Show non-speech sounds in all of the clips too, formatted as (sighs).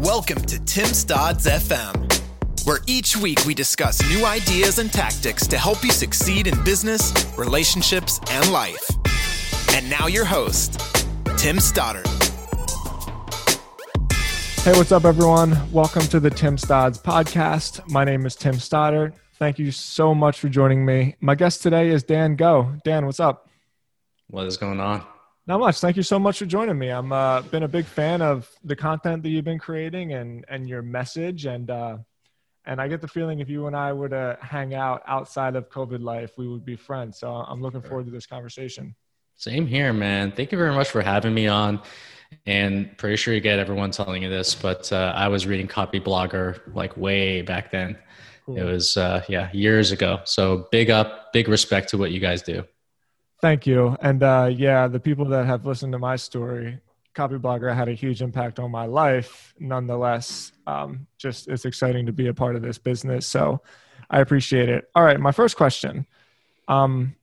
Welcome to Tim Stodds FM, where each week we discuss new ideas and tactics to help you succeed in business, relationships, and life. And now your host, Tim Stoddard. Hey, what's up, everyone? Welcome to the Tim Stodds podcast. My name is Tim Stoddard. Thank you so much for joining me. My guest today is Dan Go. Dan, what's up? What is going on? Not much. Thank you so much for joining me. I'm uh, been a big fan of the content that you've been creating and and your message and uh, and I get the feeling if you and I were to hang out outside of COVID life, we would be friends. So I'm looking forward to this conversation. Same here, man. Thank you very much for having me on. And pretty sure you get everyone telling you this, but uh, I was reading Copy Blogger like way back then. Cool. It was uh, yeah years ago. So big up, big respect to what you guys do. Thank you. And uh, yeah, the people that have listened to my story, Copy Blogger had a huge impact on my life. Nonetheless, um, just it's exciting to be a part of this business. So I appreciate it. All right, my first question. Um,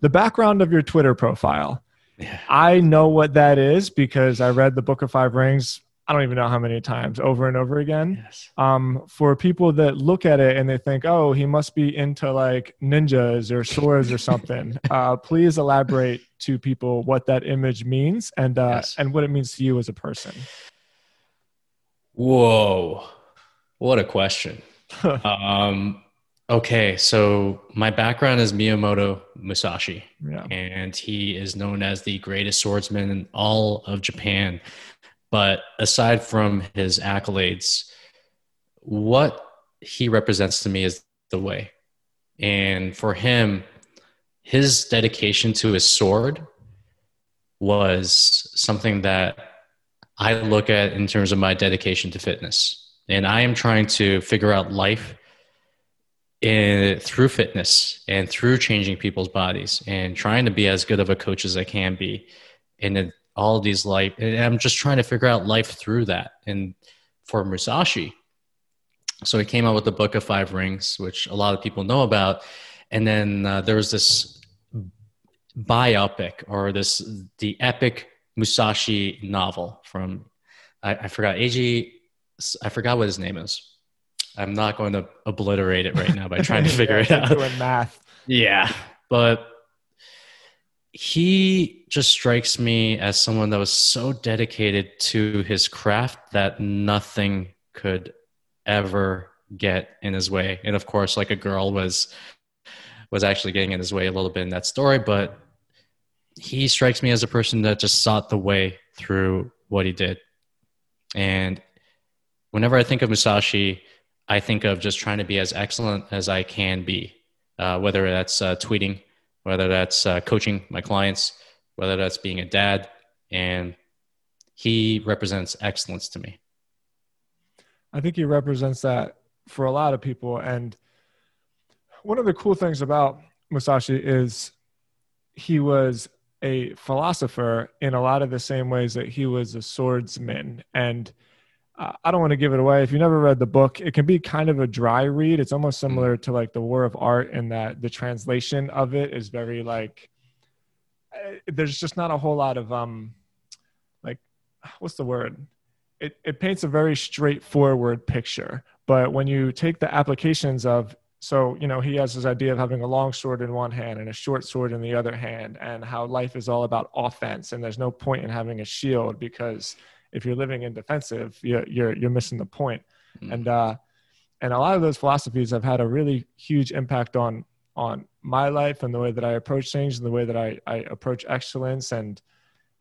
the background of your Twitter profile. Yeah. I know what that is because I read the Book of Five Rings I don't even know how many times over and over again. Yes. Um, for people that look at it and they think, oh, he must be into like ninjas or swords or something. (laughs) uh, please elaborate to people what that image means and uh, yes. and what it means to you as a person. Whoa, what a question. (laughs) um, okay, so my background is Miyamoto Musashi, yeah. and he is known as the greatest swordsman in all of Japan. But aside from his accolades, what he represents to me is the way. And for him, his dedication to his sword was something that I look at in terms of my dedication to fitness. And I am trying to figure out life in, through fitness and through changing people's bodies and trying to be as good of a coach as I can be. And all these life and i'm just trying to figure out life through that. And for musashi so he came out with the book of five rings which a lot of people know about. And then uh, there was this biopic or this the epic musashi novel from i, I forgot ag i forgot what his name is. I'm not going to obliterate it right now by trying to (laughs) figure it out. doing math. Yeah but he just strikes me as someone that was so dedicated to his craft that nothing could ever get in his way. And of course, like a girl was was actually getting in his way a little bit in that story, but he strikes me as a person that just sought the way through what he did. And whenever I think of Musashi, I think of just trying to be as excellent as I can be, uh, whether that's uh, tweeting whether that's uh, coaching my clients, whether that's being a dad. And he represents excellence to me. I think he represents that for a lot of people. And one of the cool things about Musashi is he was a philosopher in a lot of the same ways that he was a swordsman. And I don't want to give it away. If you never read the book, it can be kind of a dry read. It's almost mm-hmm. similar to like the War of Art in that the translation of it is very like uh, there's just not a whole lot of um like what's the word? It it paints a very straightforward picture, but when you take the applications of so you know he has this idea of having a long sword in one hand and a short sword in the other hand and how life is all about offense and there's no point in having a shield because if you're living in defensive, you're you're, you're missing the point. Mm. And uh, and a lot of those philosophies have had a really huge impact on on my life and the way that I approach things and the way that I, I approach excellence and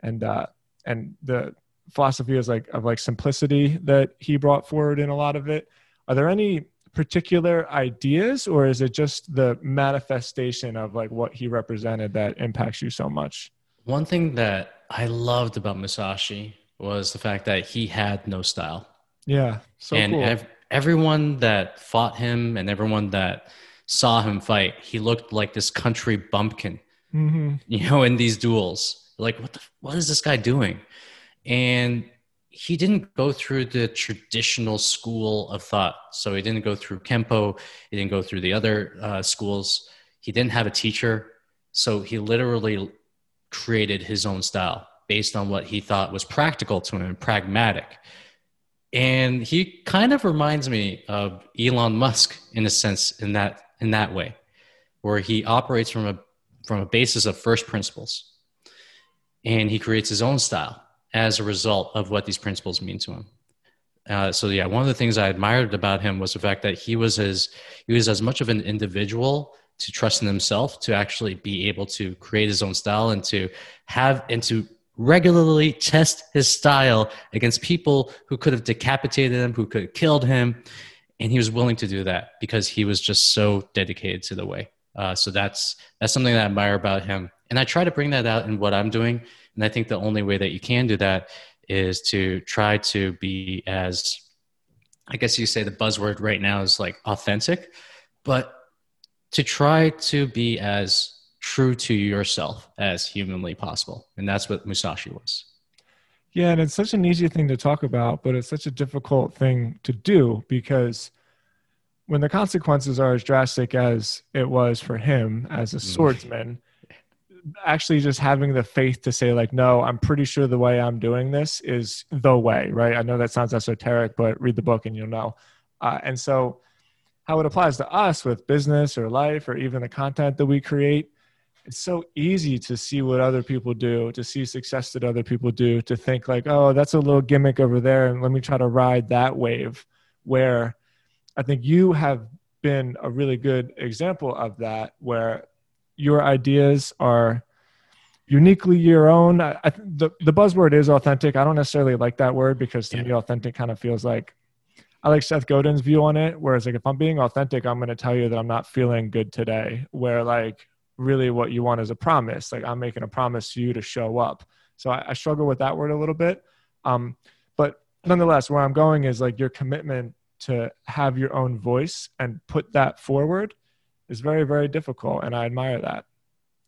and uh, and the philosophy is like of like simplicity that he brought forward in a lot of it. Are there any particular ideas or is it just the manifestation of like what he represented that impacts you so much? One thing that I loved about Musashi was the fact that he had no style. Yeah, so and cool. ev- everyone that fought him and everyone that saw him fight, he looked like this country bumpkin. Mm-hmm. You know, in these duels, like what the what is this guy doing? And he didn't go through the traditional school of thought. So he didn't go through Kempo. He didn't go through the other uh, schools. He didn't have a teacher. So he literally created his own style based on what he thought was practical to him, pragmatic. and he kind of reminds me of Elon Musk in a sense in that in that way, where he operates from a from a basis of first principles, and he creates his own style as a result of what these principles mean to him. Uh, so yeah, one of the things I admired about him was the fact that he was as he was as much of an individual to trust in himself to actually be able to create his own style and to have and to regularly test his style against people who could have decapitated him, who could have killed him. And he was willing to do that because he was just so dedicated to the way. Uh, so that's that's something that I admire about him. And I try to bring that out in what I'm doing. And I think the only way that you can do that is to try to be as I guess you say the buzzword right now is like authentic, but to try to be as true to yourself as humanly possible. And that's what Musashi was. Yeah, and it's such an easy thing to talk about, but it's such a difficult thing to do because when the consequences are as drastic as it was for him as a mm. swordsman, actually just having the faith to say, like, no, I'm pretty sure the way I'm doing this is the way, right? I know that sounds esoteric, but read the book and you'll know. Uh, and so, how it applies to us with business or life or even the content that we create it's so easy to see what other people do, to see success that other people do, to think like, oh, that's a little gimmick over there, and let me try to ride that wave. Where I think you have been a really good example of that, where your ideas are uniquely your own. I, I, the the buzzword is authentic. I don't necessarily like that word because to yeah. me, authentic kind of feels like I like Seth Godin's view on it. Whereas like if I'm being authentic, I'm going to tell you that I'm not feeling good today. Where like really what you want is a promise. Like I'm making a promise to you to show up. So I, I struggle with that word a little bit. Um, but nonetheless, where I'm going is like your commitment to have your own voice and put that forward is very, very difficult. And I admire that.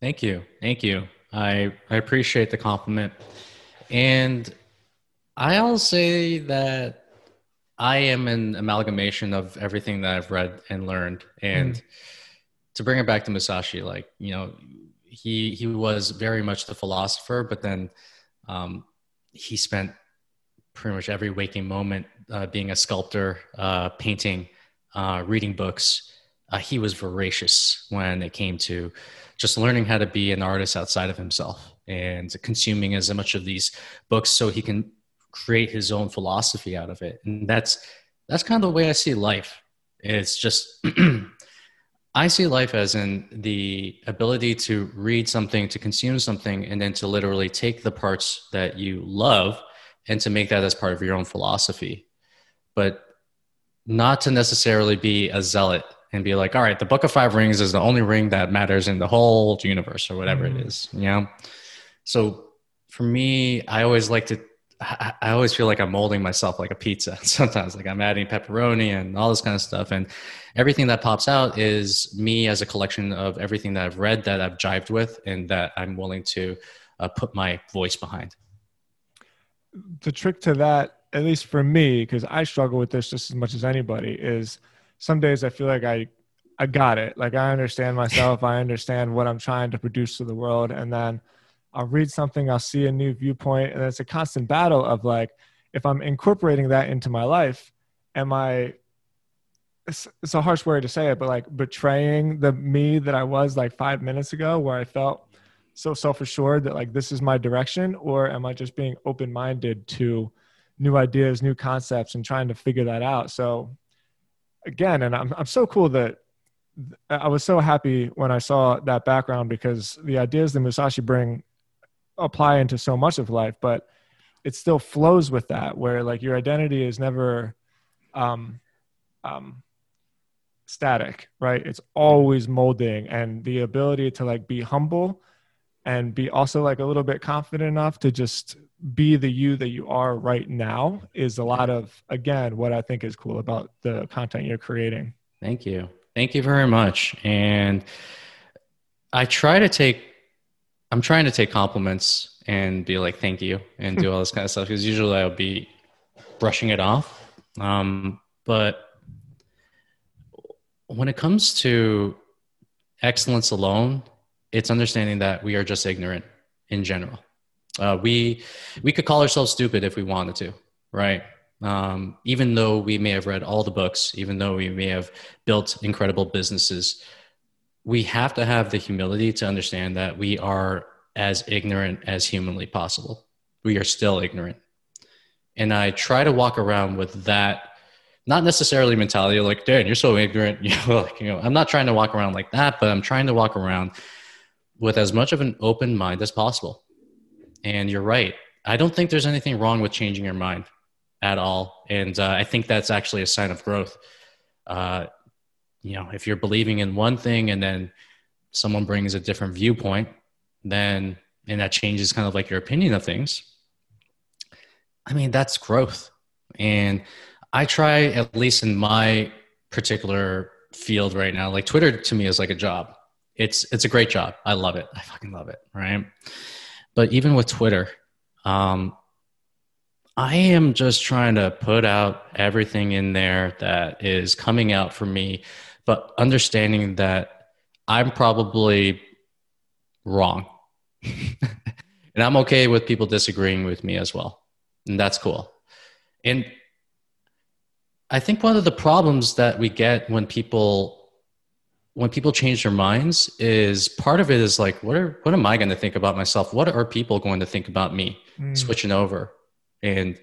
Thank you. Thank you. I, I appreciate the compliment. And I'll say that I am an amalgamation of everything that I've read and learned. And mm to bring it back to Musashi, like you know, he he was very much the philosopher, but then um, he spent pretty much every waking moment uh, being a sculptor, uh, painting, uh, reading books. Uh, he was voracious when it came to just learning how to be an artist outside of himself and consuming as much of these books so he can create his own philosophy out of it. And that's that's kind of the way I see life. It's just (clears throat) I see life as in the ability to read something, to consume something, and then to literally take the parts that you love and to make that as part of your own philosophy. But not to necessarily be a zealot and be like, all right, the Book of Five Rings is the only ring that matters in the whole universe or whatever mm. it is. You know? So for me, I always like to I, always feel like I'm molding myself like a pizza. (laughs) Sometimes, like I'm adding pepperoni and all this kind of stuff, and everything that pops out is me as a collection of everything that I've read that I've jived with, and that I'm willing to uh, put my voice behind. The trick to that, at least for me, because I struggle with this just as much as anybody, is some days I feel like I I got it. Like I understand myself. (laughs) I understand what I'm trying to produce to the world, and then I'll read something, I'll see a new viewpoint, and it's a constant battle of like, if I'm incorporating that into my life, am I? It's, it's a harsh word to say it, but like betraying the me that I was like five minutes ago, where I felt so self assured that like this is my direction, or am I just being open minded to new ideas, new concepts, and trying to figure that out? So again, and I'm I'm so cool that I was so happy when I saw that background because the ideas that Musashi bring apply into so much of life but it still flows with that where like your identity is never um um static right? It's always molding and the ability to like be humble and be also like a little bit confident enough to just be the you that you are right now is a lot of again what i think is cool about the content you're creating. Thank you. Thank you very much. And i try to take I'm trying to take compliments and be like, thank you, and do all this kind of stuff because usually I'll be brushing it off. Um, but when it comes to excellence alone, it's understanding that we are just ignorant in general. Uh, we we could call ourselves stupid if we wanted to, right? Um, even though we may have read all the books, even though we may have built incredible businesses, we have to have the humility to understand that we are as ignorant as humanly possible. We are still ignorant. And I try to walk around with that, not necessarily mentality like, Dan, you're so ignorant. (laughs) You know, I'm not trying to walk around like that, but I'm trying to walk around with as much of an open mind as possible. And you're right. I don't think there's anything wrong with changing your mind at all. And uh, I think that's actually a sign of growth. Uh, you know, if you're believing in one thing and then someone brings a different viewpoint, then and that changes kind of like your opinion of things. I mean, that's growth. And I try, at least in my particular field right now, like Twitter to me is like a job. It's it's a great job. I love it. I fucking love it. Right. But even with Twitter, um, I am just trying to put out everything in there that is coming out for me, but understanding that I'm probably wrong. (laughs) and I'm okay with people disagreeing with me as well. And that's cool. And I think one of the problems that we get when people when people change their minds is part of it is like what are what am I going to think about myself? What are people going to think about me mm. switching over and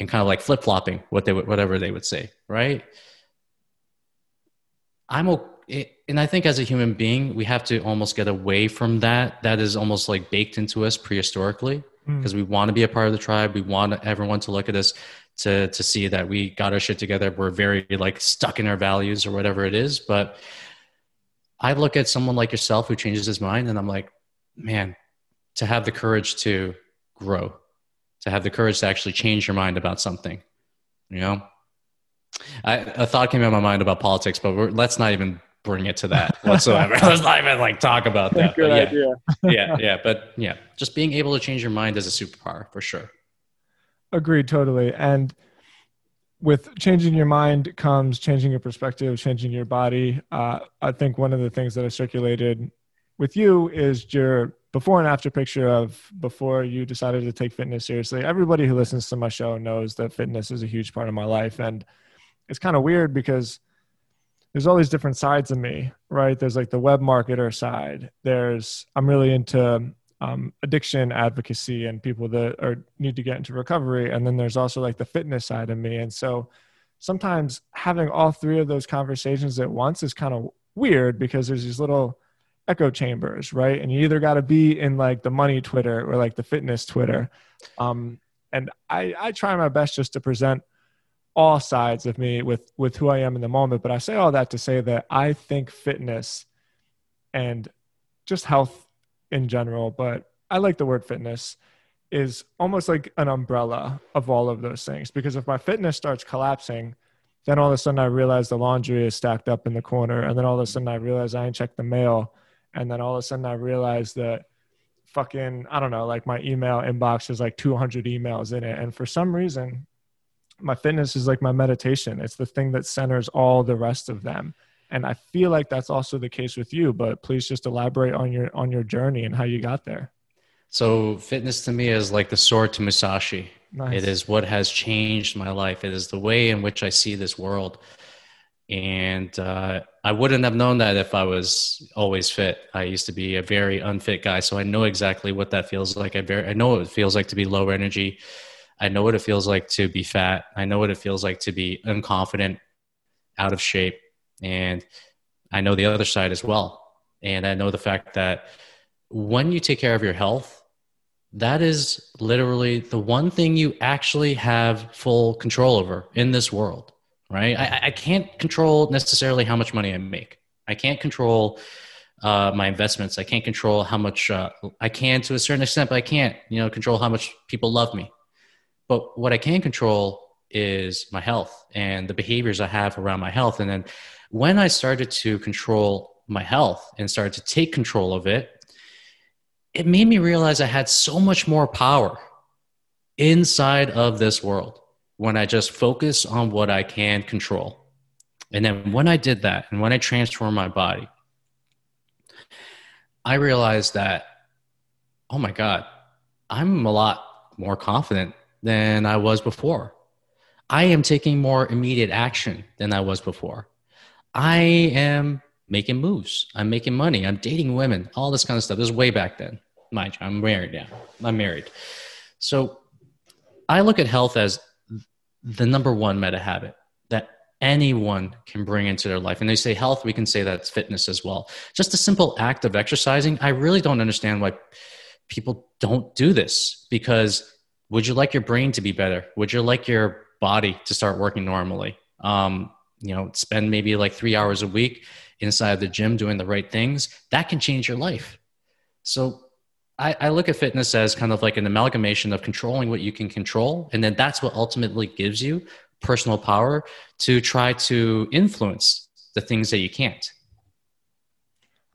and kind of like flip-flopping what they would whatever they would say, right? I'm okay and I think as a human being, we have to almost get away from that. That is almost like baked into us prehistorically because mm. we want to be a part of the tribe. We want everyone to look at us to to see that we got our shit together. We're very like stuck in our values or whatever it is. But I look at someone like yourself who changes his mind, and I'm like, man, to have the courage to grow, to have the courage to actually change your mind about something, you know. I, a thought came in my mind about politics, but let's not even bring it to that whatsoever. (laughs) (laughs) Let's not even like talk about that. Good yeah, idea. (laughs) yeah, yeah, but yeah, just being able to change your mind is a superpower for sure. Agreed, totally. And with changing your mind comes changing your perspective, changing your body. Uh, I think one of the things that I circulated with you is your before and after picture of before you decided to take fitness seriously. Everybody who listens to my show knows that fitness is a huge part of my life, and it's kind of weird because there's all these different sides of me, right? There's like the web marketer side. There's I'm really into um, addiction advocacy and people that are need to get into recovery, and then there's also like the fitness side of me. And so sometimes having all three of those conversations at once is kind of weird because there's these little echo chambers, right? And you either got to be in like the money Twitter or like the fitness Twitter. Um, and I, I try my best just to present all sides of me with with who I am in the moment. But I say all that to say that I think fitness and just health in general, but I like the word fitness is almost like an umbrella of all of those things. Because if my fitness starts collapsing, then all of a sudden I realize the laundry is stacked up in the corner, and then all of a sudden I realize I ain't checked the mail, and then all of a sudden I realize that fucking I don't know, like my email inbox is like 200 emails in it, and for some reason my fitness is like my meditation. It's the thing that centers all the rest of them. And I feel like that's also the case with you, but please just elaborate on your on your journey and how you got there. So fitness to me is like the sword to Musashi. Nice. It is what has changed my life. It is the way in which I see this world. And uh, I wouldn't have known that if I was always fit. I used to be a very unfit guy, so I know exactly what that feels like. I very, I know what it feels like to be low energy I know what it feels like to be fat. I know what it feels like to be unconfident, out of shape. And I know the other side as well. And I know the fact that when you take care of your health, that is literally the one thing you actually have full control over in this world, right? I, I can't control necessarily how much money I make. I can't control uh, my investments. I can't control how much uh, I can to a certain extent, but I can't, you know, control how much people love me. But what I can control is my health and the behaviors I have around my health. And then when I started to control my health and started to take control of it, it made me realize I had so much more power inside of this world when I just focus on what I can control. And then when I did that and when I transformed my body, I realized that, oh my God, I'm a lot more confident than I was before. I am taking more immediate action than I was before. I am making moves. I'm making money. I'm dating women, all this kind of stuff. This is way back then. Mind you, I'm married now. I'm married. So I look at health as the number one meta habit that anyone can bring into their life. And they say health, we can say that's fitness as well. Just a simple act of exercising. I really don't understand why people don't do this because would you like your brain to be better? Would you like your body to start working normally? Um, you know, spend maybe like three hours a week inside the gym doing the right things. That can change your life. So I, I, look at fitness as kind of like an amalgamation of controlling what you can control. And then that's what ultimately gives you personal power to try to influence the things that you can't.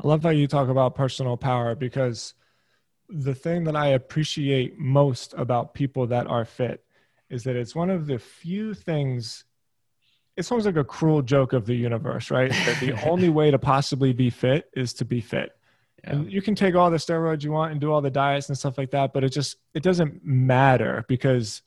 I love how you talk about personal power because the thing that I appreciate most about people that are fit is that it's one of the few things it's almost like a cruel joke of the universe, right? That the (laughs) only way to possibly be fit is to be fit. Yeah. And you can take all the steroids you want and do all the diets and stuff like that, but it just it doesn't matter because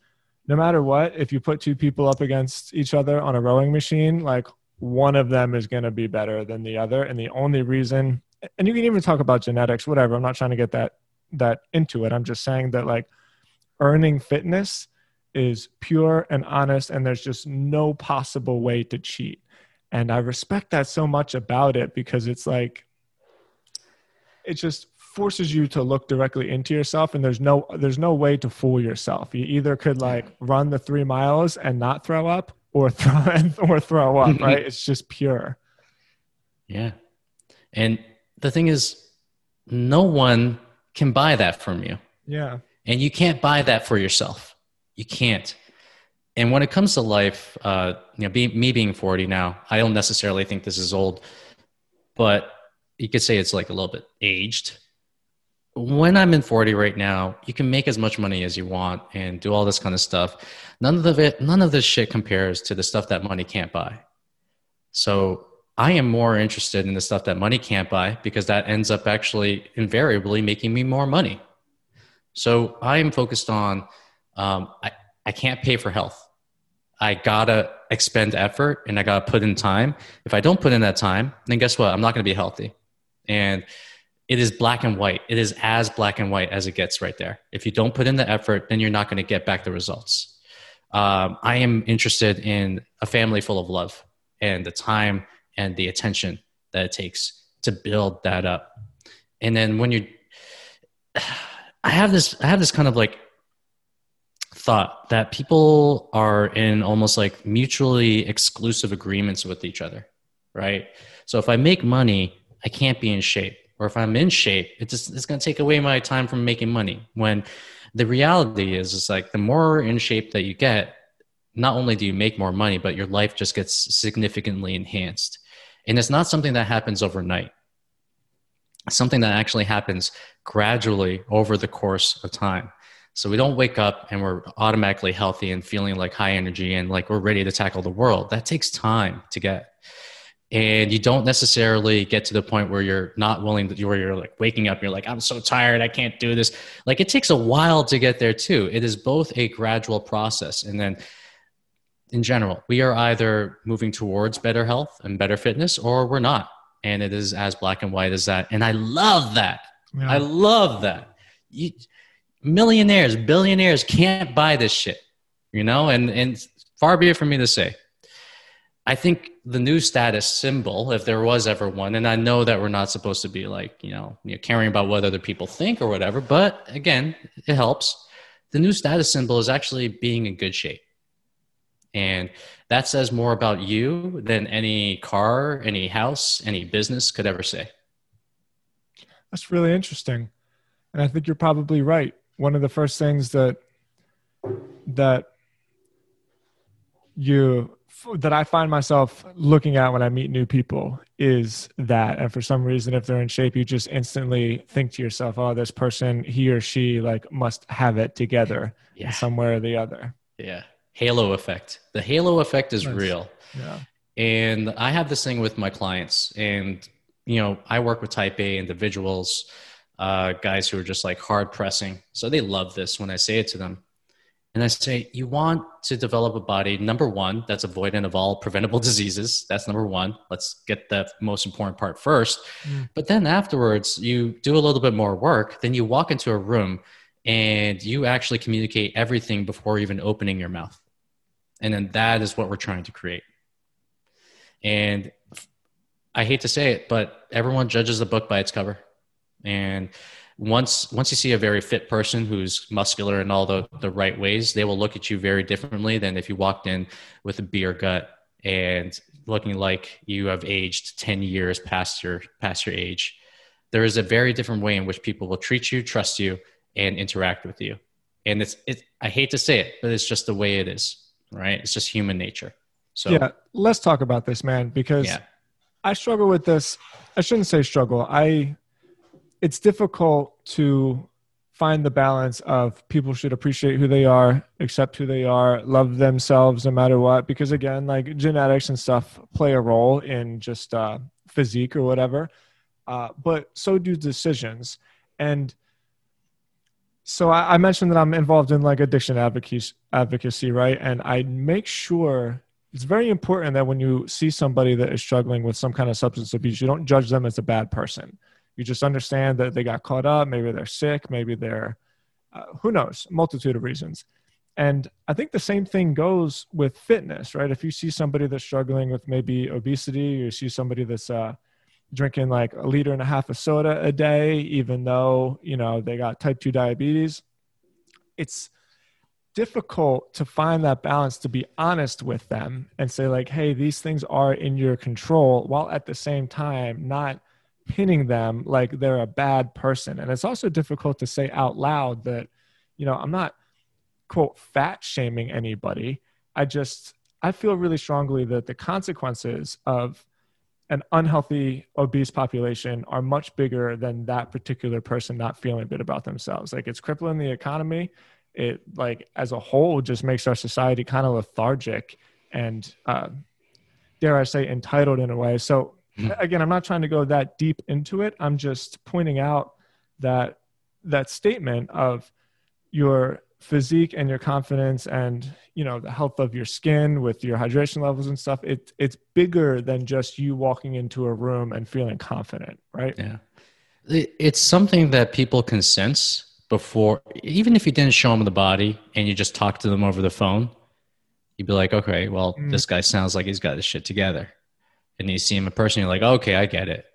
no matter what, if you put two people up against each other on a rowing machine, like one of them is going to be better than the other. And the only reason, and you can even talk about genetics, whatever. I'm not trying to get that that into it. I'm just saying that like earning fitness is pure and honest, and there's just no possible way to cheat. And I respect that so much about it because it's like it just forces you to look directly into yourself and there's no there's no way to fool yourself. You either could like run the three miles and not throw up or (laughs) throw or throw up (laughs) right? It's just pure. Yeah. And the thing is no one can buy that from you. Yeah. And you can't buy that for yourself. You can't. And when it comes to life uh you know be, me being 40 now i don't necessarily think this is old but you could say it's like a little bit aged. When I'm in 40 right now, you can make as much money as you want and do all this kind of stuff. None of it, none of this shit compares to the stuff that money can't buy. So I am more interested in the stuff that money can't buy because that ends up actually invariably making me more money. So I am focused on, um, I, I can't pay for health. I gotta expend effort and I gotta put in time. If I don't put in that time, then guess what? I'm not gonna be healthy. And it is black and white. It is as black and white as it gets right there. If you don't put in the effort, then you're not to get back the results. Um, I am interested in a family full of love and the time and the attention that it takes to build that up. And then when you, (sighs) I have this, I have this kind of like thought that people are in almost like mutually exclusive agreements with each other, right? So if I make money, I can't be in shape or if I'm in shape, it just it's going to take away my time from making money. When the reality is, it's like the more in shape that you get, not only do you make more money, but your life just gets significantly enhanced. And it's not something that happens overnight. It's something that actually happens gradually over the course of time. So we don't wake up and we're automatically healthy and feeling like high energy and like we're ready to tackle the world. That takes time to get and you don't necessarily get to the point where you're not willing to where you're like waking up you're like i'm so tired i can't do this like it takes a while to get there too it is both a gradual process and then in general we are either moving towards better health and better fitness or we're not and it is as black and white as that and i love that yeah. i love that you, millionaires billionaires can't buy this shit you know and and far be it from me to say I think the new status symbol, if there was ever one, and I know that we're not supposed to be like, you know, you know, caring about what other people think or whatever, but again, it helps. The new status symbol is actually being in good shape. And that says more about you than any car, any house, any business could ever say. That's really interesting. And I think you're probably right. One of the first things that that you that I find myself looking at when I meet new people is that. And for some reason, if they're in shape, you just instantly think to yourself, oh, this person, he or she, like, must have it together yeah. somewhere or the other. Yeah. Halo effect. The halo effect is nice. real. Yeah. And I have this thing with my clients, and, you know, I work with type A individuals, uh, guys who are just like hard pressing. So they love this when I say it to them. And I say, you want to develop a body, number one, that's avoidant of all preventable (laughs) diseases. That's number one. Let's get the most important part first. Mm. But then afterwards, you do a little bit more work. Then you walk into a room and you actually communicate everything before even opening your mouth. And then that is what we're trying to create. And I hate to say it, but everyone judges a book by its cover. And once once you see a very fit person who's muscular in all the, the right ways, they will look at you very differently than if you walked in with a beer gut and looking like you have aged 10 years past your past your age. There is a very different way in which people will treat you, trust you, and interact with you. And it's it I hate to say it, but it's just the way it is, right? It's just human nature. So Yeah, let's talk about this, man, because yeah. I struggle with this. I shouldn't say struggle. I it's difficult to find the balance of people should appreciate who they are, accept who they are, love themselves no matter what. Because again, like genetics and stuff play a role in just uh, physique or whatever, uh, but so do decisions. And so I, I mentioned that I'm involved in like addiction advocacy, advocacy, right? And I make sure it's very important that when you see somebody that is struggling with some kind of substance abuse, you don't judge them as a bad person. You just understand that they got caught up maybe they're sick maybe they're uh, who knows multitude of reasons. And i think the same thing goes with fitness right? If you see somebody that's struggling with maybe obesity or you see somebody that's uh, drinking like a liter and a half of soda a day even though you know they got type 2 diabetes it's difficult to find that balance to be honest with them and say like hey these things are in your control while at the same time not pinning them like they're a bad person. And it's also difficult to say out loud that, you know, I'm not quote fat shaming anybody. I just I feel really strongly that the consequences of an unhealthy obese population are much bigger than that particular person not feeling good about themselves. Like it's crippling the economy. It like as a whole just makes our society kind of lethargic and uh, dare I say entitled in a way. So Mm-hmm. again i'm not trying to go that deep into it i'm just pointing out that that statement of your physique and your confidence and you know the health of your skin with your hydration levels and stuff it, it's bigger than just you walking into a room and feeling confident right yeah it's something that people can sense before even if you didn't show them the body and you just talk to them over the phone you'd be like okay well mm. this guy sounds like he's got his shit together and you see him in person, you're like, okay, I get it.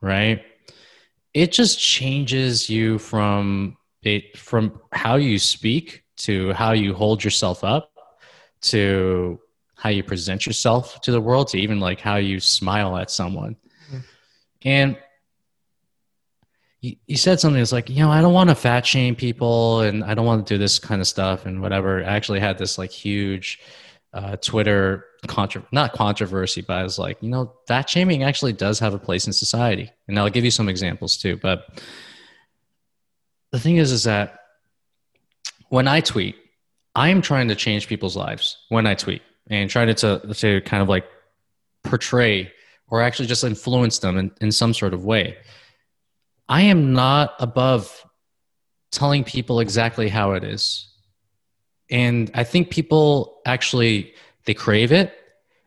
Right. It just changes you from it from how you speak to how you hold yourself up to how you present yourself to the world to even like how you smile at someone. Mm-hmm. And you, said something that's like, you know, I don't want to fat shame people and I don't want to do this kind of stuff and whatever. I actually had this like huge uh, Twitter contra- not controversy, but I was like, you know, fat shaming actually does have a place in society, and I'll give you some examples too. But the thing is, is that when I tweet, I am trying to change people's lives when I tweet and trying to to, to kind of like portray or actually just influence them in, in some sort of way. I am not above telling people exactly how it is and i think people actually they crave it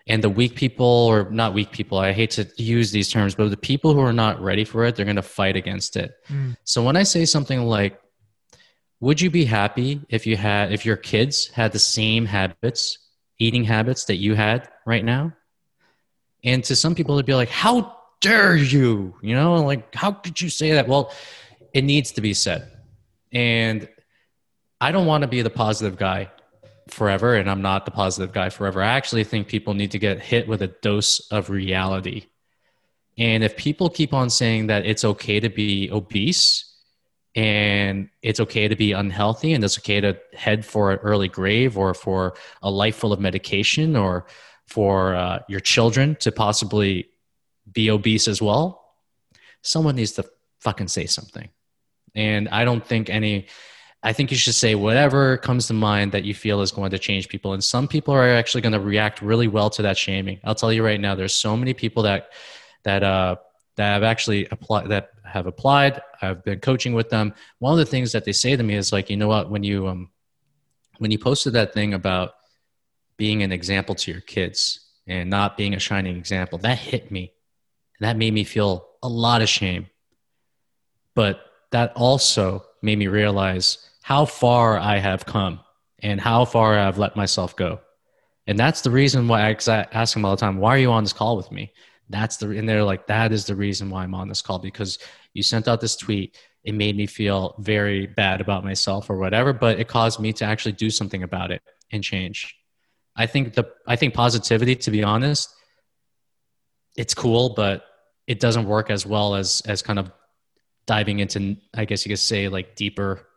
and the weak people or not weak people i hate to use these terms but the people who are not ready for it they're going to fight against it. Mm. so when i say something like would you be happy if you had if your kids had the same habits eating habits that you had right now? And to some people they'd be like how dare you? You know like how could you say that? Well it needs to be said. And I don't want to be the positive guy forever, and I'm not the positive guy forever. I actually think people need to get hit with a dose of reality. And if people keep on saying that it's okay to be obese and it's okay to be unhealthy and it's okay to head for an early grave or for a life full of medication or for uh, your children to possibly be obese as well, someone needs to fucking say something. And I don't think any I think you should say whatever comes to mind that you feel is going to change people. And some people are actually going to react really well to that shaming. I'll tell you right now, there's so many people that that uh, that have actually applied that have applied. I've been coaching with them. One of the things that they say to me is like, you know what, when you um, when you posted that thing about being an example to your kids and not being a shining example, that hit me. And that made me feel a lot of shame. But that also made me realize how far I have come and how far I've let myself go. And that's the reason why I ask them all the time, why are you on this call with me? That's the, and they're like, that is the reason why I'm on this call because you sent out this tweet. It made me feel very bad about myself or whatever, but it caused me to actually do something about it and change. I think the, I think positivity, to be honest, it's cool, but it doesn't work as well as, as kind of diving into, I guess you could say like deeper,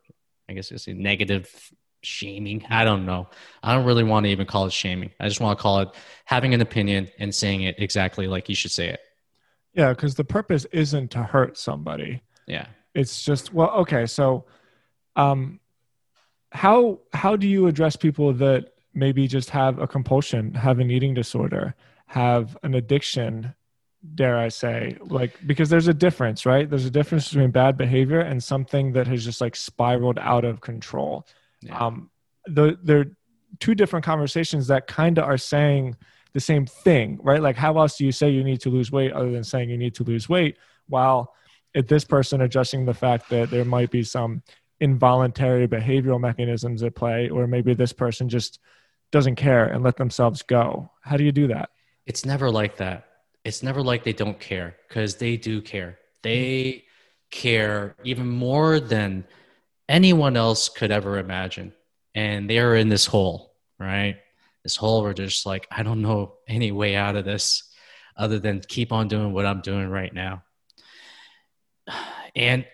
I guess you could say negative shaming. I don't know. I don't really want to even call it shaming. I just want to call it having an opinion and saying it exactly like you should say it. Yeah, because the purpose isn't to hurt somebody. Yeah. It's just well, okay, so um how how do you address people that maybe just have a compulsion, have an eating disorder, have an addiction, dare I say, like because there's a difference, right? There's a difference between bad behavior and something that has just like spiraled out of control. Yeah. Um, the, they're two different conversations that kind of are saying the same thing, right? Like, how else do you say you need to lose weight other than saying you need to lose weight? While at this person adjusting the fact that there might be some involuntary behavioral mechanisms at play, or maybe this person just doesn't care and let themselves go. How do you do that? It's never like that. It's never like they don't care because they do care. They care even more than anyone else could ever imagine. And they're in this hole, right? This hole where they're just like, I don't know any way out of this other than keep on doing what I'm doing right now. (sighs) And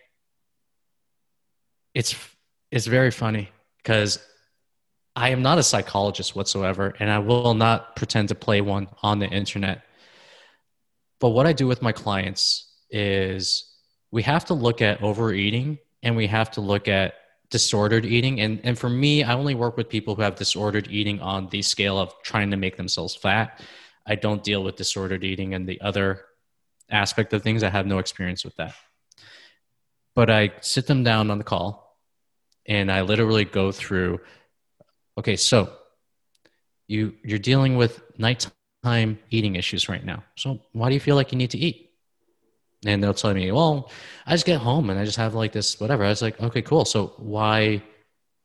it's it's very funny because I am not a psychologist whatsoever, and I will not pretend to play one on the internet. But what I do with my clients is we have to look at overeating and we have to look at disordered eating. And and for me i only work with people who have disordered eating on the scale of trying to make themselves fat. I don't deal with disordered eating and the other aspect of things. I have no experience with that. But i sit them down on the call and i literally go through okay so you you're dealing with nighttime eating issues right now so why do you feel like you need to eat and they'll tell me, well, I just get home and I just have like this whatever. I was like, okay, cool. So why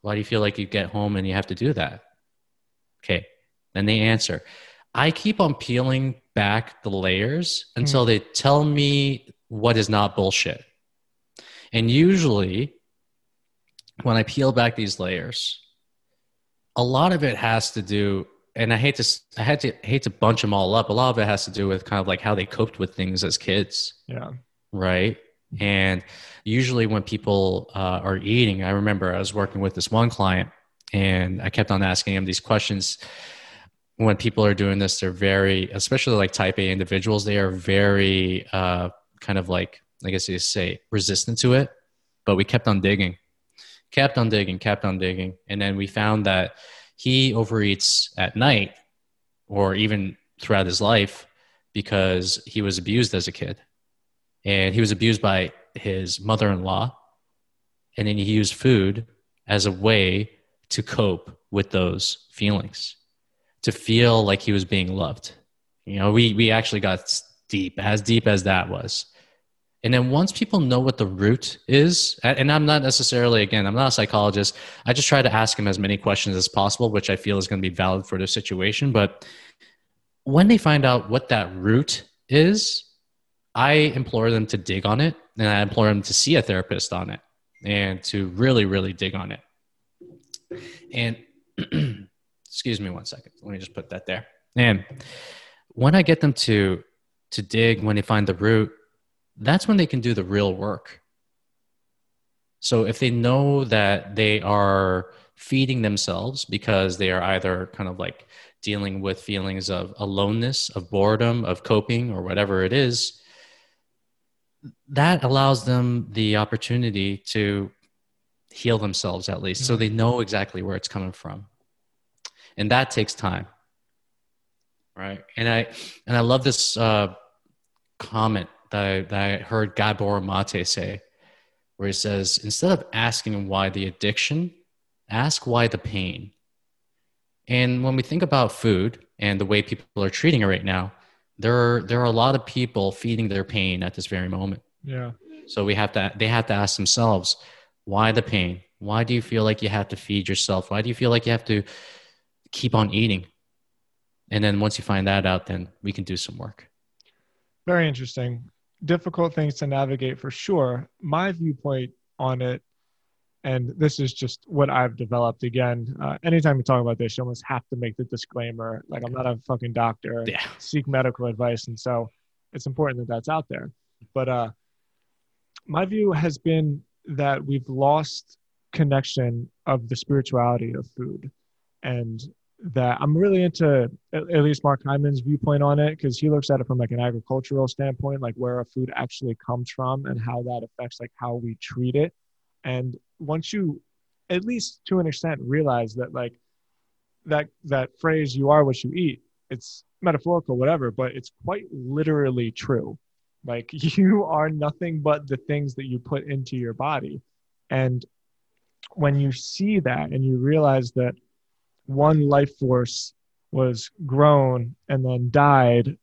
why do you feel like you get home and you have to do that? Okay. Then they answer. I keep on peeling back the layers until mm. they tell me what is not bullshit. And usually when I peel back these layers, a lot of it has to do and I hate to I had to hate to bunch them all up. A lot of it has to do with kind of like how they coped with things as kids. Yeah. Right. And usually when people uh, are eating, I remember I was working with this one client, and I kept on asking him these questions. When people are doing this, they're very, especially like Type A individuals, they are very uh, kind of like I guess you say resistant to it. But we kept on digging, kept on digging, kept on digging, and then we found that he overeats at night or even throughout his life because he was abused as a kid. And he was abused by his mother in law. And then he used food as a way to cope with those feelings, to feel like he was being loved. You know, we, we actually got deep, as deep as that was. And then once people know what the root is, and I'm not necessarily, again, I'm not a psychologist. I just try to ask them as many questions as possible, which I feel is going to be valid for their situation. But when they find out what that root is, I implore them to dig on it and I implore them to see a therapist on it and to really, really dig on it. And (clears throat) excuse me one second. Let me just put that there. And when I get them to to dig, when they find the root, that's when they can do the real work. So if they know that they are feeding themselves because they are either kind of like dealing with feelings of aloneness, of boredom, of coping, or whatever it is, that allows them the opportunity to heal themselves at least so they know exactly where it's coming from. And that takes time. Right. And I and I love this uh, comment that I, that I heard Gabor Mate say, where he says, instead of asking why the addiction ask why the pain. And when we think about food and the way people are treating it right now, there are there are a lot of people feeding their pain at this very moment. Yeah. So we have to they have to ask themselves, why the pain? Why do you feel like you have to feed yourself? Why do you feel like you have to keep on eating? And then once you find that out, then we can do some work. Very interesting. Difficult things to navigate for sure. My viewpoint on it, and this is just what I've developed again. Uh, anytime you talk about this, you almost have to make the disclaimer like, I'm not a fucking doctor, Yeah. seek medical advice. And so it's important that that's out there. But uh, my view has been that we've lost connection of the spirituality of food and that i'm really into at at least mark hyman's viewpoint on it because he looks at it from like an agricultural standpoint like where a food actually comes from and how that affects like how we treat it. And once you at least to an extent realize that like that that phrase you are what you eat it's metaphorical whatever but it's quite literally true. Like (laughs) you are nothing but the things that you put into your body. And when you see that and you realize that one life force was grown and then died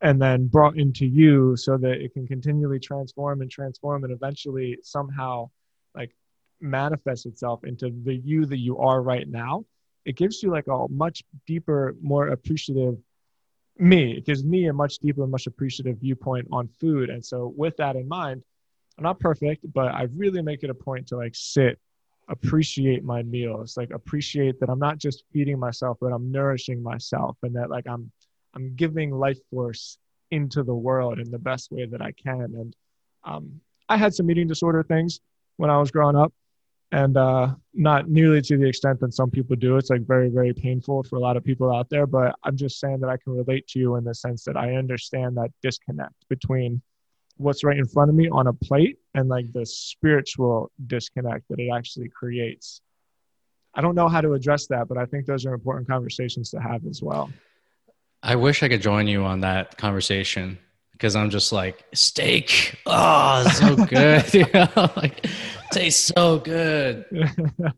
and then brought into you so that it can continually transform and transform and eventually somehow like manifest itself into the you that you are right now. It gives you like a much deeper more appreciative me. It gives me a much deeper much appreciative viewpoint on food. And so with that in mind i'm not perfect but i really make it a point to like sit appreciate my meals like appreciate that i'm not just feeding myself but i'm nourishing myself and that like i'm i'm giving life force into the world in the best way that i can. And um, i had some eating disorder things when i was growing up and uh, not nearly to the extent that some people do. It's like very very painful for a lot of people out there but i'm just saying that i can relate to you in the sense that i understand that disconnect between what's right in front of me on a plate and like the spiritual disconnect that it actually creates. I don't know how to address that, but I think those are important conversations to have as well. I wish I could join you on that conversation because I'm just like steak. Oh, so (laughs) good. (laughs) you know, like tastes so good. (laughs)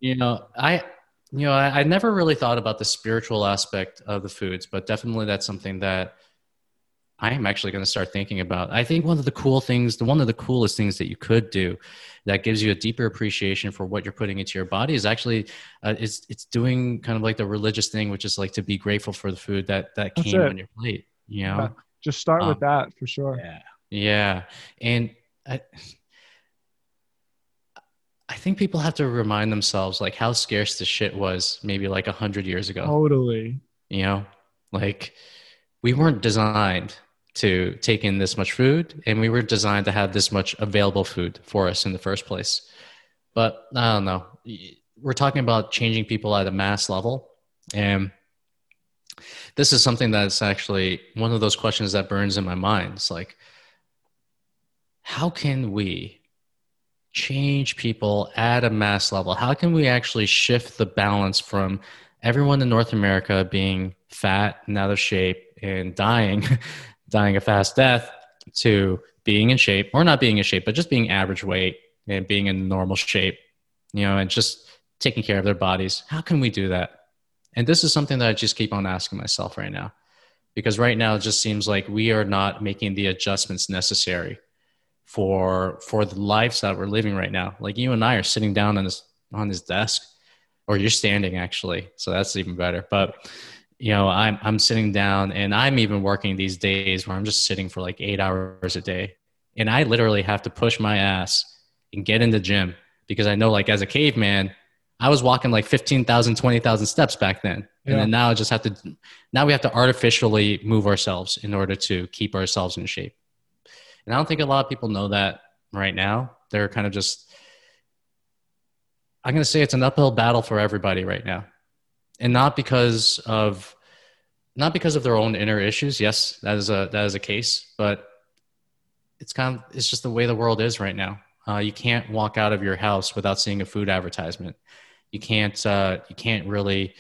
You know, I you know, I, I never really thought about the spiritual aspect of the foods, but definitely that's something that I am actually going to start thinking about. I think one of the cool things, the one of the coolest things that you could do that gives you a deeper appreciation for what you're putting into your body is actually uh, it's it's doing kind of like the religious thing, which is like to be grateful for the food that that That's came it. on your plate. You know, Yeah. Just start Um, with that for sure. yeah, yeah, and I. I think people have to remind themselves like how scarce the shit was maybe like a hundred years ago. Totally. You know, like we weren't designed to take in this much food and we were designed to have this much available food for us in the first place. But I don't know. We're talking about changing people at a mass level. And this is something that's actually one of those questions that burns in my mind. It's like, how can we change people at a mass level? How can we actually shift the balance from everyone in North America being fat and out of shape and dying, (laughs) dying a fast death, to being in shape or not being in shape, but just being average weight and being in normal shape, you know, and just taking care of their bodies. How can we do that? And this is something that I just keep on asking myself right now. Because right now it just seems like we are not making the adjustments necessary for for the lives that we're living right now. Like you and I are sitting down on this on this desk, or you're standing actually, so that's even better. But you know, I'm I'm sitting down, and I'm even working these days where I'm just sitting for like eight hours a day, and I literally have to push my ass and get in the gym because I know, like as a caveman, I was walking like 15,000, 20,000 steps back then. And then now I just have to, now we have to artificially move ourselves in order to keep ourselves in shape. And I don't think a lot of people know that right now. They're kind of just, I'm going to say it's an uphill battle for everybody right now. And not because of, not because of their own inner issues. Yes, that is a, that is a case, but it's kind of, it's just the way the world is right now. Uh, you can't walk out of your house without seeing a food advertisement. You can't, uh, you can't really,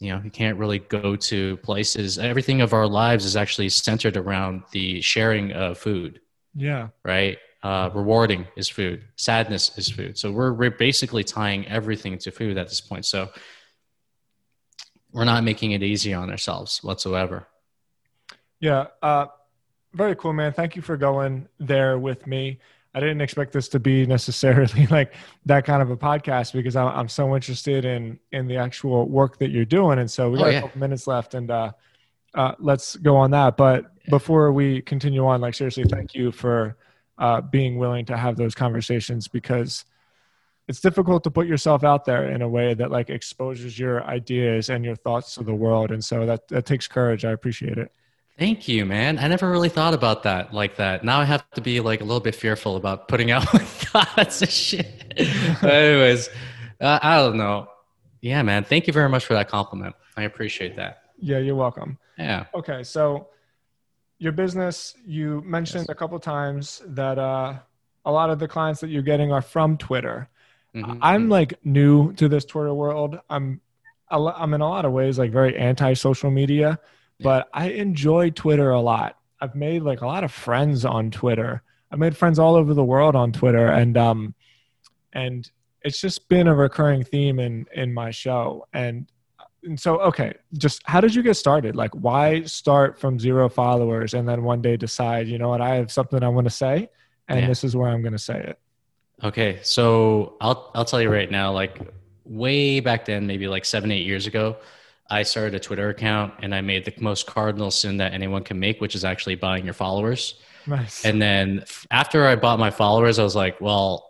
you know, you can't really go to places. Everything of our lives is actually centered around the sharing of food Yeah. right? Uh, rewarding is food. Sadness is food. So we're we're basically tying everything to food at this point. So we're not making it easy on ourselves whatsoever. Yeah. Uh, very cool, man. Thank you for going there with me. I didn't expect this to be necessarily (laughs) like that kind of a podcast because I'm so interested in in the actual work that you're doing, and so we oh, got oh, yeah. a couple minutes left, and uh, uh, let's go on that. But before we continue on, like seriously, thank you for uh, being willing to have those conversations because it's difficult to put yourself out there in a way that like exposes your ideas and your thoughts to the world, and so that that takes courage. I appreciate it. Thank you, man. I never really thought about that like that. Now I have to be like a little bit fearful about putting out (laughs) my thoughts and shit. but anyways, uh, I don't know. Yeah, man. Thank you very much for that compliment. I appreciate that. Yeah, you're welcome. Yeah. Okay, so your business, you mentioned yes. a couple times that uh, a lot of the clients that you're getting are from Twitter. Mm-hmm. I'm mm-hmm. like new to this Twitter world. I'm I'm in a lot of ways like very anti social media but I enjoy Twitter a lot. I've made like a lot of friends on Twitter. I've made friends all over the world on Twitter, and um, and it's just been a recurring theme in in my show. And and so, okay, just how did you get started? Like, why start from zero followers and then one day decide, you know what, I have something I want to say, and yeah. this is where I'm going to say it. Okay, so I'll I'll tell you right now, like way back then, maybe like seven eight years ago, I started a Twitter account and I made the most cardinal sin that anyone can make, which is actually buying your followers. Nice. And then after I bought my followers, I was like, well,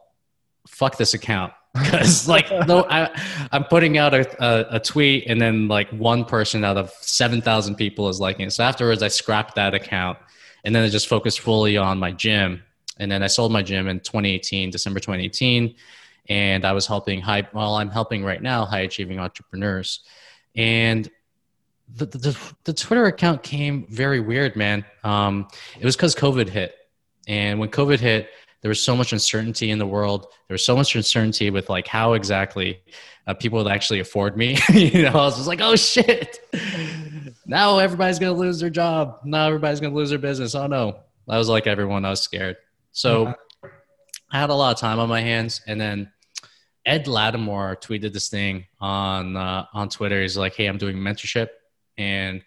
fuck this account. (laughs) Because like no, I, I'm putting out a, a, a, tweet and then like one person out of seven thousand people is liking it. So afterwards, I scrapped that account and then I just focused fully on my gym. And then I sold my gym in 2018, December 2018, and I was helping high. Well, I'm helping right now high achieving entrepreneurs and the, the, the Twitter account came very weird, man. Um, it was because COVID hit, and when COVID hit, there was so much uncertainty in the world. There was so much uncertainty with like how exactly uh, people would actually afford me. (laughs) you know, I was just like, oh shit, now everybody's gonna lose their job. Now everybody's gonna lose their business. Oh no, I was like everyone. I was scared. So yeah. I had a lot of time on my hands, and then Ed Latimore tweeted this thing on uh, on Twitter. He's like, "Hey, I'm doing mentorship," and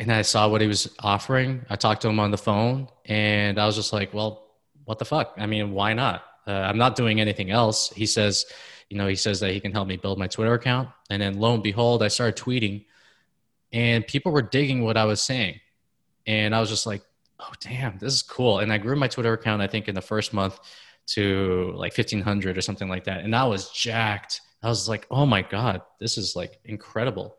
and I saw what he was offering. I talked to him on the phone, and I was just like, "Well, what the fuck? I mean, why not? Uh, I'm not doing anything else." He says, "You know," he says that he can help me build my Twitter account, and then lo and behold, I started tweeting, and people were digging what I was saying, and I was just like, "Oh, damn, this is cool." And I grew my Twitter account. I think in the first month to like 1500 or something like that. And I was jacked. I was like, oh my God, this is like incredible.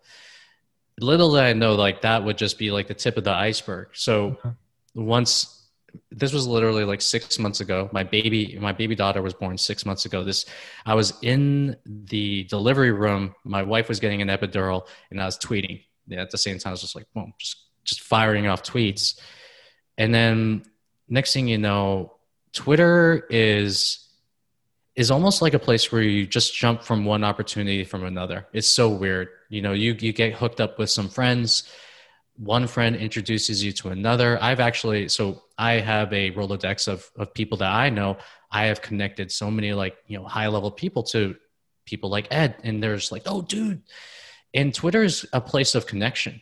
Little did I know, like that would just be like the tip of the iceberg. So mm-hmm. once this was literally like six months ago, my baby, my baby daughter was born six months ago. This, I was in the delivery room. My wife was getting an epidural and I was tweeting yeah, at the same time. I was just like, boom, just, just firing off tweets. And then next thing you know, Twitter is is almost like a place where you just jump from one opportunity from another. It's so weird. You know, you you get hooked up with some friends, one friend introduces you to another. I've actually so I have a Rolodex of of people that I know. I have connected so many like, you know, high level people to people like Ed and there's like, "Oh, dude." And Twitter is a place of connection,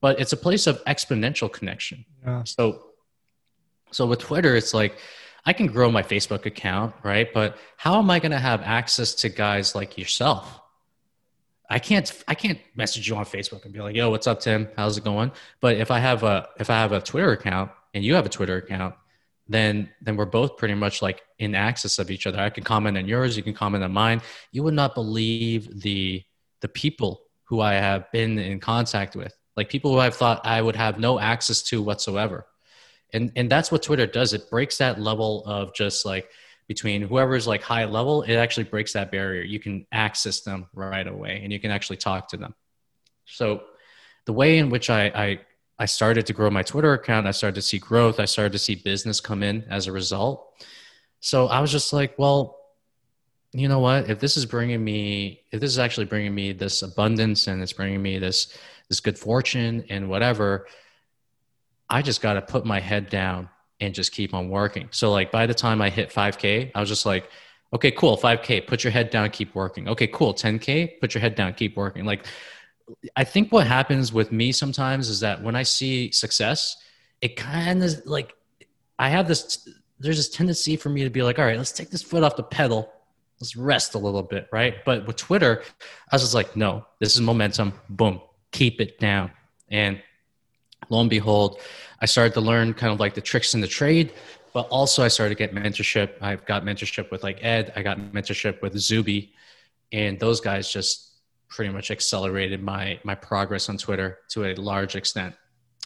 but it's a place of exponential connection. Yeah. So so with Twitter, it's like I can grow my Facebook account, right? But how am I going to have access to guys like yourself? I can't I can't message you on Facebook and be like, "Yo, what's up, Tim? How's it going?" But if I have a if I have a Twitter account and you have a Twitter account, then then we're both pretty much like in access of each other. I can comment on yours, you can comment on mine. You would not believe the the people who I have been in contact with, like people who I've thought I would have no access to whatsoever and and that's what twitter does. It breaks that level of just like between whoever's like high level it actually breaks that barrier. You can access them right away and you can actually talk to them. So the way in which i i, I started to grow my twitter account i started to see growth i started to see business come in as a result. So i was just like well you know what? If this is bringing me if this is actually bringing me this abundance and it's bringing me this this good fortune and whatever I just got to put my head down and just keep on working. So like by the time I hit 5K, I was just like, okay, cool, 5K, put your head down, keep working. Okay, cool, 10K, put your head down, keep working. Like I think what happens with me sometimes is that when I see success, it kind of like I have this there's this tendency for me to be like, all right, let's take this foot off the pedal. Let's rest a little bit, right? But with Twitter, I was just like, no, this is momentum. Boom, keep it down. And lo and behold, I started to learn kind of like the tricks in the trade, but also I started to get mentorship. I've got mentorship with like Ed, I got mentorship with Zuby, and those guys just pretty much accelerated my my progress on Twitter to a large extent.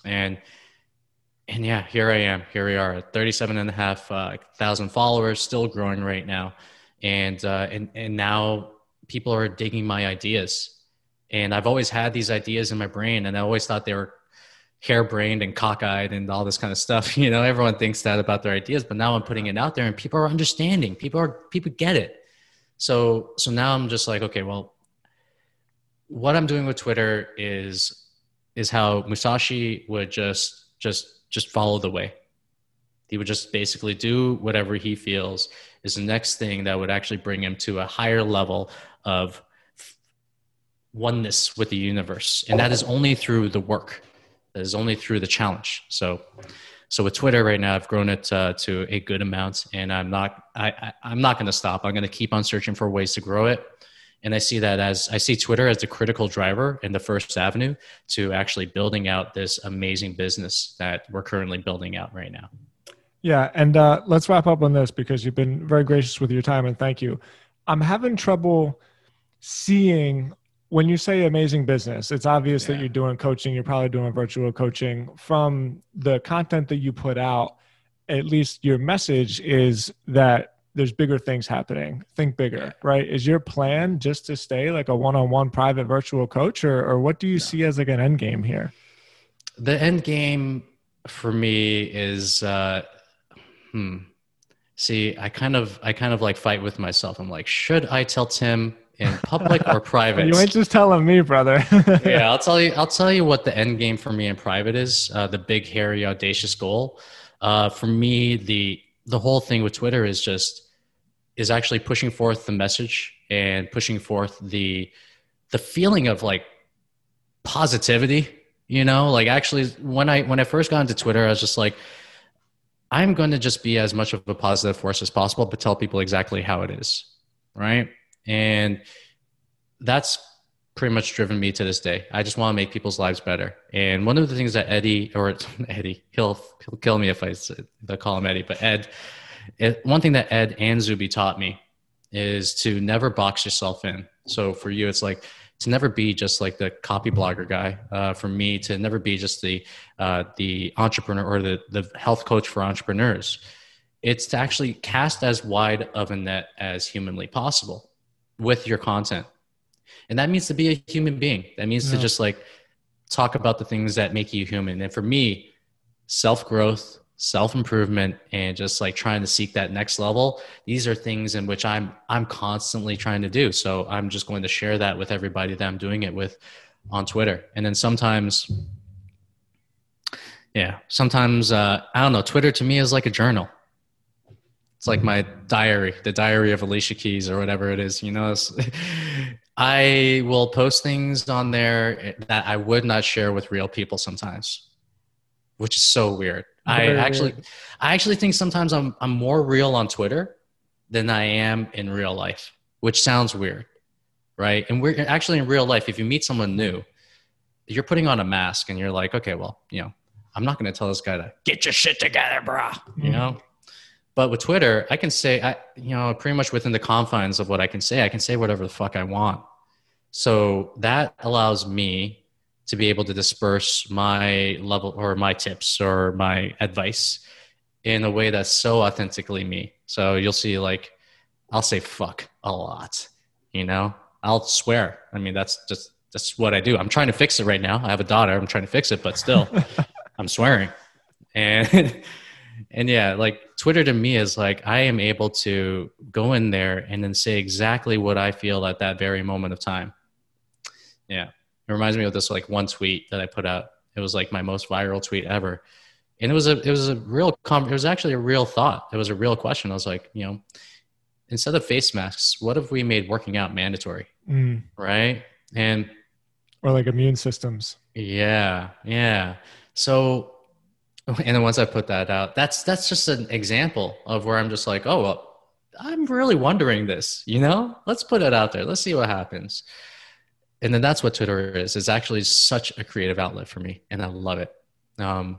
And and yeah, here I am. Here we are, 37 and a half uh, thousand followers, still growing right now. And uh, and and now people are digging my ideas. And I've always had these ideas in my brain, and I always thought they were harebrained and cockeyed and all this kind of stuff. (laughs) You know, everyone thinks that about their ideas, but now I'm putting it out there, and people are understanding. People are people get it. So so now I'm just like, okay, well, what I'm doing with Twitter is is how Musashi would just just just follow the way. He would just basically do whatever he feels is the next thing that would actually bring him to a higher level of oneness with the universe, and that is only through the work. Is only through the challenge. So, so with Twitter right now, I've grown it uh, to a good amount, and I'm not I, I I'm not going to stop. I'm going to keep on searching for ways to grow it and i see that as i see twitter as the critical driver in the first avenue to actually building out this amazing business that we're currently building out right now yeah and uh, let's wrap up on this because you've been very gracious with your time and thank you i'm having trouble seeing when you say amazing business it's obvious yeah. that you're doing coaching you're probably doing virtual coaching from the content that you put out at least your message is that there's bigger things happening. Think bigger, right? Is your plan just to stay like a one-on-one private virtual coach, or or what do you see as like an end game here? The end game for me is, uh, hmm. See, I kind of, I kind of like fight with myself. I'm like, should I tell Tim in public or (laughs) private? you ain't just telling me, brother. (laughs) yeah, I'll tell you. I'll tell you what the end game for me in private is. Uh, the big, hairy, audacious goal. Uh, for me, the the whole thing with Twitter is just is actually pushing forth the message and pushing forth the the feeling of like positivity you know like actually when i when i first got into twitter i was just like i'm going to just be as much of a positive force as possible but tell people exactly how it is right and that's pretty much driven me to this day i just want to make people's lives better and one of the things that eddie or (laughs) eddie he'll he'll kill me if i, I call him eddie but ed it, one thing that Ed and Zuby taught me is to never box yourself in. So for you, it's like to never be just like the copy blogger guy. Uh, for me, to never be just the uh, the entrepreneur or the the health coach for entrepreneurs. It's to actually cast as wide of a net as humanly possible with your content, and that means to be a human being. That means yeah. to just like talk about the things that make you human. And for me, self growth, self improvement and just like trying to seek that next level these are things in which i'm i'm constantly trying to do so i'm just going to share that with everybody that i'm doing it with on twitter and then sometimes yeah sometimes uh, i don't know twitter to me is like a journal it's like my diary the diary of alicia keys or whatever it is you know (laughs) i will post things on there that i would not share with real people sometimes which is so weird I actually, I actually think sometimes I'm I'm more real on Twitter than I am in real life, which sounds weird, right? And we're actually in real life. If you meet someone new, you're putting on a mask, and you're like, okay, well, you know, I'm not going to tell this guy to get your shit together, bro. You mm-hmm. know. But with Twitter, I can say, I you know, pretty much within the confines of what I can say, I can say whatever the fuck I want. So that allows me to be able to disperse my level or my tips or my advice in a way that's so authentically me. So you'll see like I'll say fuck a lot, you know? I'll swear. I mean that's just that's what I do. I'm trying to fix it right now. I have a daughter. I'm trying to fix it, but still (laughs) I'm swearing. And (laughs) and yeah, like Twitter to me is like I am able to go in there and then say exactly what I feel at that very moment of time. Yeah. It reminds me of this like one tweet that I put out. It was like my most viral tweet ever. and it was a it was a real com- it was actually a real thought. It was a real question. I was like, you know, instead of face masks, what if we made working out mandatory? Mm. Right? And or like immune systems. Yeah, yeah. So (laughs) and then once I put that out, that's that's just an example of where I'm just like, oh well, I'm really wondering this, you know? Let's put it out there. Let's see what happens. And then that's what Twitter is. It's actually such a creative outlet for me, and I love it. Um,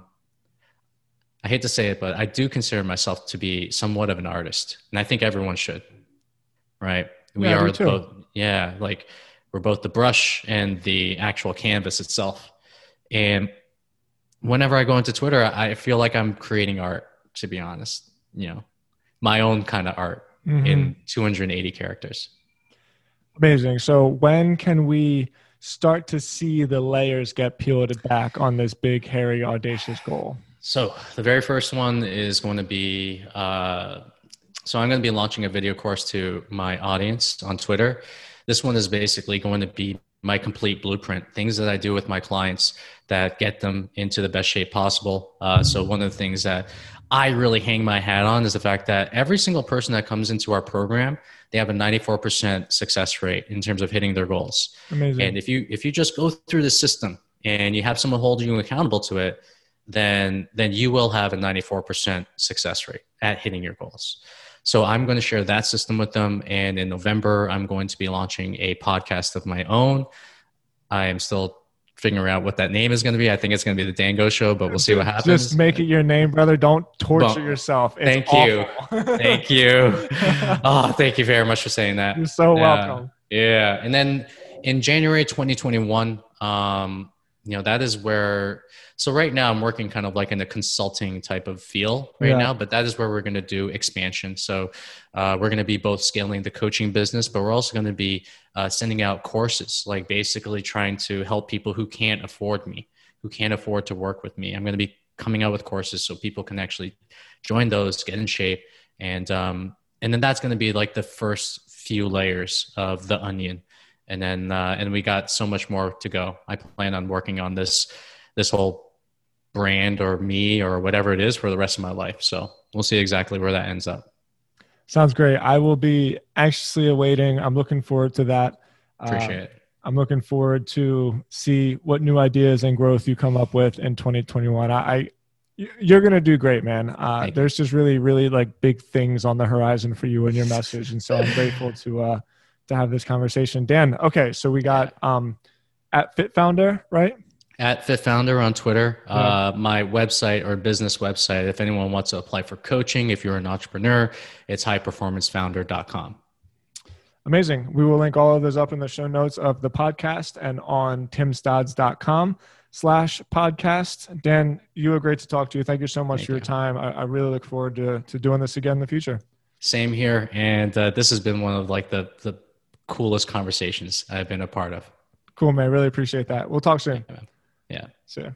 I hate to say it, but I do consider myself to be somewhat of an artist, and I think everyone should. Right? We Yeah, are both. Yeah, like we're both the brush and the actual canvas itself. And whenever I go into Twitter, I feel like I'm creating art. To be honest, you know, my own kind of art Mhm. in 280 characters. Amazing. So when can we start to see the layers get peeled back on this big, hairy, audacious goal? So the very first one is going to be. Uh, so I'm going to be launching a video course to my audience on Twitter. This one is basically going to be my complete blueprint, things that I do with my clients that get them into the best shape possible. Uh, so one of the things that I really hang my hat on is the fact that every single person that comes into our program, they have a 94% success rate in terms of hitting their goals. Amazing. And if you if you just go through the system and you have someone holding you accountable to it, then then you will have a 94% success rate at hitting your goals. So I'm going to share that system with them and in November I'm going to be launching a podcast of my own. I am still figuring out what that name is going to be. I think it's going to be the Dango show, but we'll see what happens. Just make it your name, brother. Don't torture Well, yourself. It's thank you. (laughs) Thank you. Oh, (laughs) thank you very much for saying that. You're so welcome. Yeah, and then in January 2021, um, you know that is where. So right now I'm working kind of like in a consulting type of feel right Yeah. now, but that is where we're going to do expansion. So uh, we're going to be both scaling the coaching business, but we're also going to be uh, sending out courses, like basically trying to help people who can't afford me, who can't afford to work with me. I'm going to be coming out with courses so people can actually join those, get in shape, and um, and then that's going to be like the first few layers of the onion and then uh, and we got so much more to go i plan on working on this this whole brand or me or whatever it is for the rest of my life so we'll see exactly where that ends up Sounds great. I will be anxiously awaiting. I'm looking forward to that. appreciate Uh, it I'm looking forward to see what new ideas and growth you come up with in 2021. I, I you're gonna do great, man. Uh, there's just really, really like big things on the horizon for you and your message, and so I'm grateful to uh, to have this conversation. Dan, okay, so we got um, at Fit Founder, right? at fit founder on twitter uh, my website or business website if anyone wants to apply for coaching if you're an entrepreneur it's highperformancefounder.com Amazing. We will link all of those up in the show notes of the podcast and on timstodds.com slash podcast. Dan, you were great to talk to you. Thank you so much Thank for your you. time. I, I really look forward to, to doing this again in the future. same here and uh, this has been one of like the the coolest conversations i've been a part of Cool, man. Really appreciate that. We'll talk soon. yeah See ya.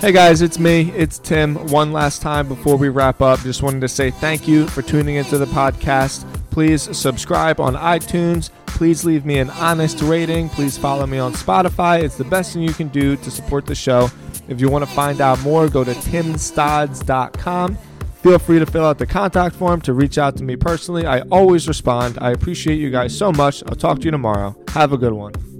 Hey guys, it's me. It's Tim. One last time before we wrap up, just wanted to say thank you for tuning into the podcast. Please subscribe on iTunes. Please leave me an honest rating. Please follow me on Spotify. It's the best thing you can do to support the show. If you want to find out more, go to timstodds.com. Feel free to fill out the contact form to reach out to me personally. I always respond. I appreciate you guys so much. I'll talk to you tomorrow. Have a good one.